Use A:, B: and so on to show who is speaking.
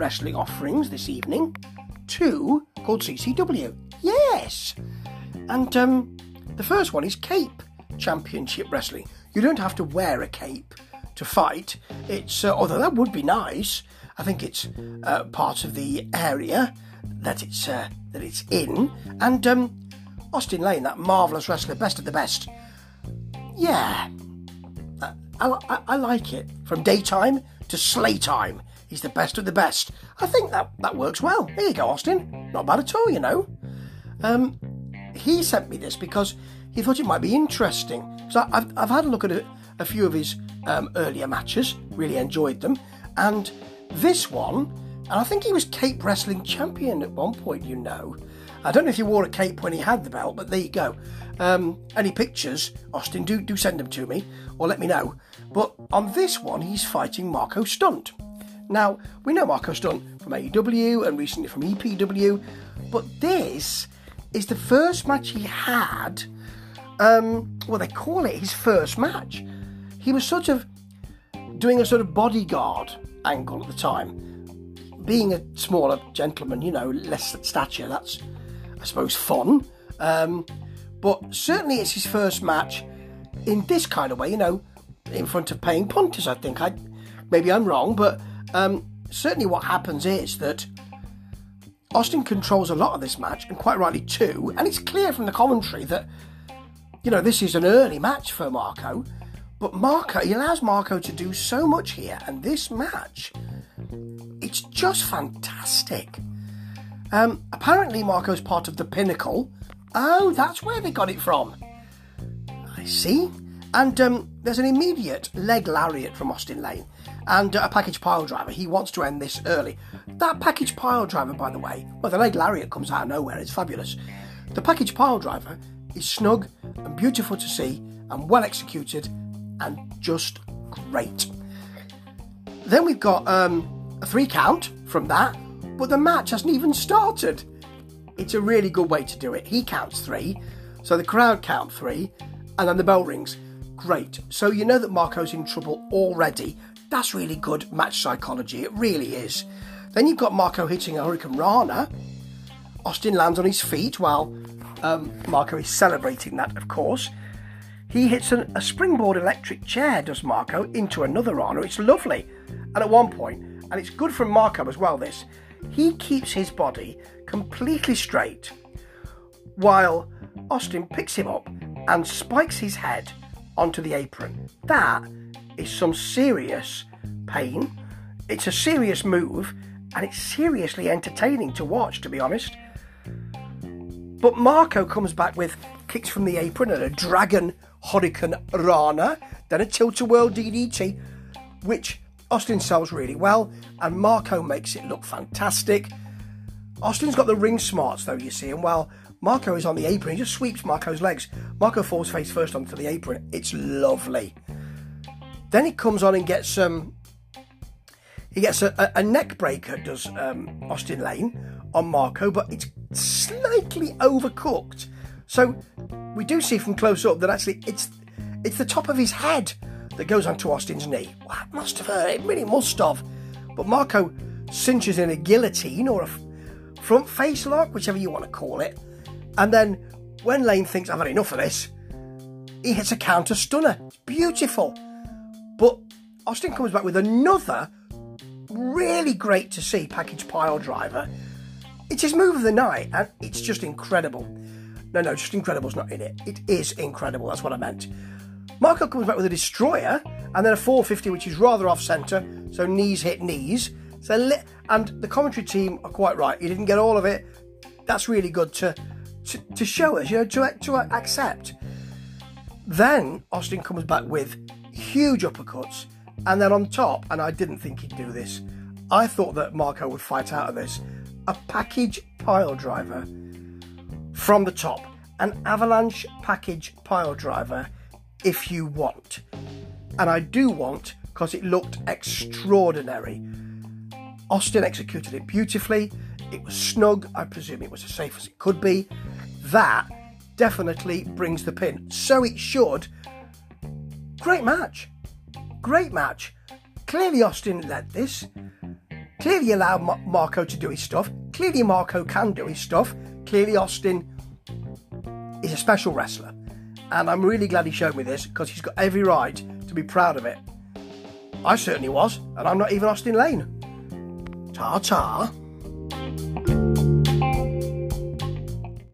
A: wrestling offerings this evening. Two called CCW. Yes. And um, the first one is Cape Championship Wrestling. You don't have to wear a cape to fight. It's uh, although that would be nice. I think it's uh, part of the area that it's uh, that it's in. And um, Austin Lane, that marvelous wrestler, best of the best. Yeah, I, I, I like it. From daytime to sleigh time, he's the best of the best. I think that that works well. There you go, Austin. Not bad at all, you know. Um, he sent me this because he thought it might be interesting. So I've, I've had a look at a, a few of his um, earlier matches, really enjoyed them, and this one, and I think he was Cape Wrestling Champion at one point, you know. I don't know if he wore a cape when he had the belt, but there you go. Um, any pictures, Austin, do, do send them to me or let me know. But on this one, he's fighting Marco Stunt. Now, we know Marco Stunt from AEW and recently from EPW, but this is the first match he had. Um, well, they call it his first match. He was sort of doing a sort of bodyguard angle at the time. Being a smaller gentleman, you know, less stature, that's, I suppose, fun. Um, but certainly it's his first match in this kind of way, you know, in front of paying punters, I think. I Maybe I'm wrong, but um, certainly what happens is that Austin controls a lot of this match, and quite rightly too. And it's clear from the commentary that, you know, this is an early match for Marco. But Marco, he allows Marco to do so much here, and this match, it's just fantastic. Um, apparently, Marco's part of the Pinnacle. Oh, that's where they got it from. I see. And um, there's an immediate leg lariat from Austin Lane and uh, a package pile driver. He wants to end this early. That package pile driver, by the way, well, the leg lariat comes out of nowhere. It's fabulous. The package pile driver is snug and beautiful to see and well executed and just great. Then we've got um, a three count from that, but the match hasn't even started. It's a really good way to do it. He counts three, so the crowd count three, and then the bell rings. Great. So you know that Marco's in trouble already. That's really good match psychology. It really is. Then you've got Marco hitting a Hurricanrana. Austin lands on his feet while um, Marco is celebrating that, of course. He hits an, a springboard electric chair, does Marco, into another Rana. It's lovely. And at one point, and it's good from Marco as well, this, he keeps his body completely straight while Austin picks him up and spikes his head onto the apron. That is some serious pain. It's a serious move and it's seriously entertaining to watch, to be honest. But Marco comes back with kicks from the apron and a dragon Hurricane Rana, then a tilt a whirl DDT, which Austin sells really well, and Marco makes it look fantastic. Austin's got the ring smarts though, you see, and while Marco is on the apron, he just sweeps Marco's legs. Marco falls face first onto the apron. It's lovely. Then he comes on and gets um he gets a, a, neck breaker, does um, Austin Lane on Marco, but it's slightly overcooked. So we do see from close up that actually it's it's the top of his head that goes onto Austin's knee. Well, must have hurt. It really must have. But Marco cinches in a guillotine or a front face lock, whichever you want to call it. And then when Lane thinks I've had enough of this, he hits a counter stunner. It's beautiful. But Austin comes back with another really great to see package pile driver. It's his move of the night, and it's just incredible. No, no, just incredible's not in it. It is incredible. That's what I meant. Marco comes back with a destroyer and then a 450, which is rather off centre. So knees hit knees. So and the commentary team are quite right. You didn't get all of it. That's really good to to, to show us, you know, to to accept. Then Austin comes back with huge uppercuts, and then on top, and I didn't think he'd do this. I thought that Marco would fight out of this. A package pile driver from the top, an avalanche package pile driver if you want. And I do want because it looked extraordinary. Austin executed it beautifully. It was snug. I presume it was as safe as it could be. That definitely brings the pin. So it should. Great match. Great match. Clearly, Austin led this. Clearly allowed Ma- Marco to do his stuff. Clearly Marco can do his stuff. Clearly Austin is a special wrestler. And I'm really glad he showed me this because he's got every right to be proud of it. I certainly was, and I'm not even Austin Lane. 查查。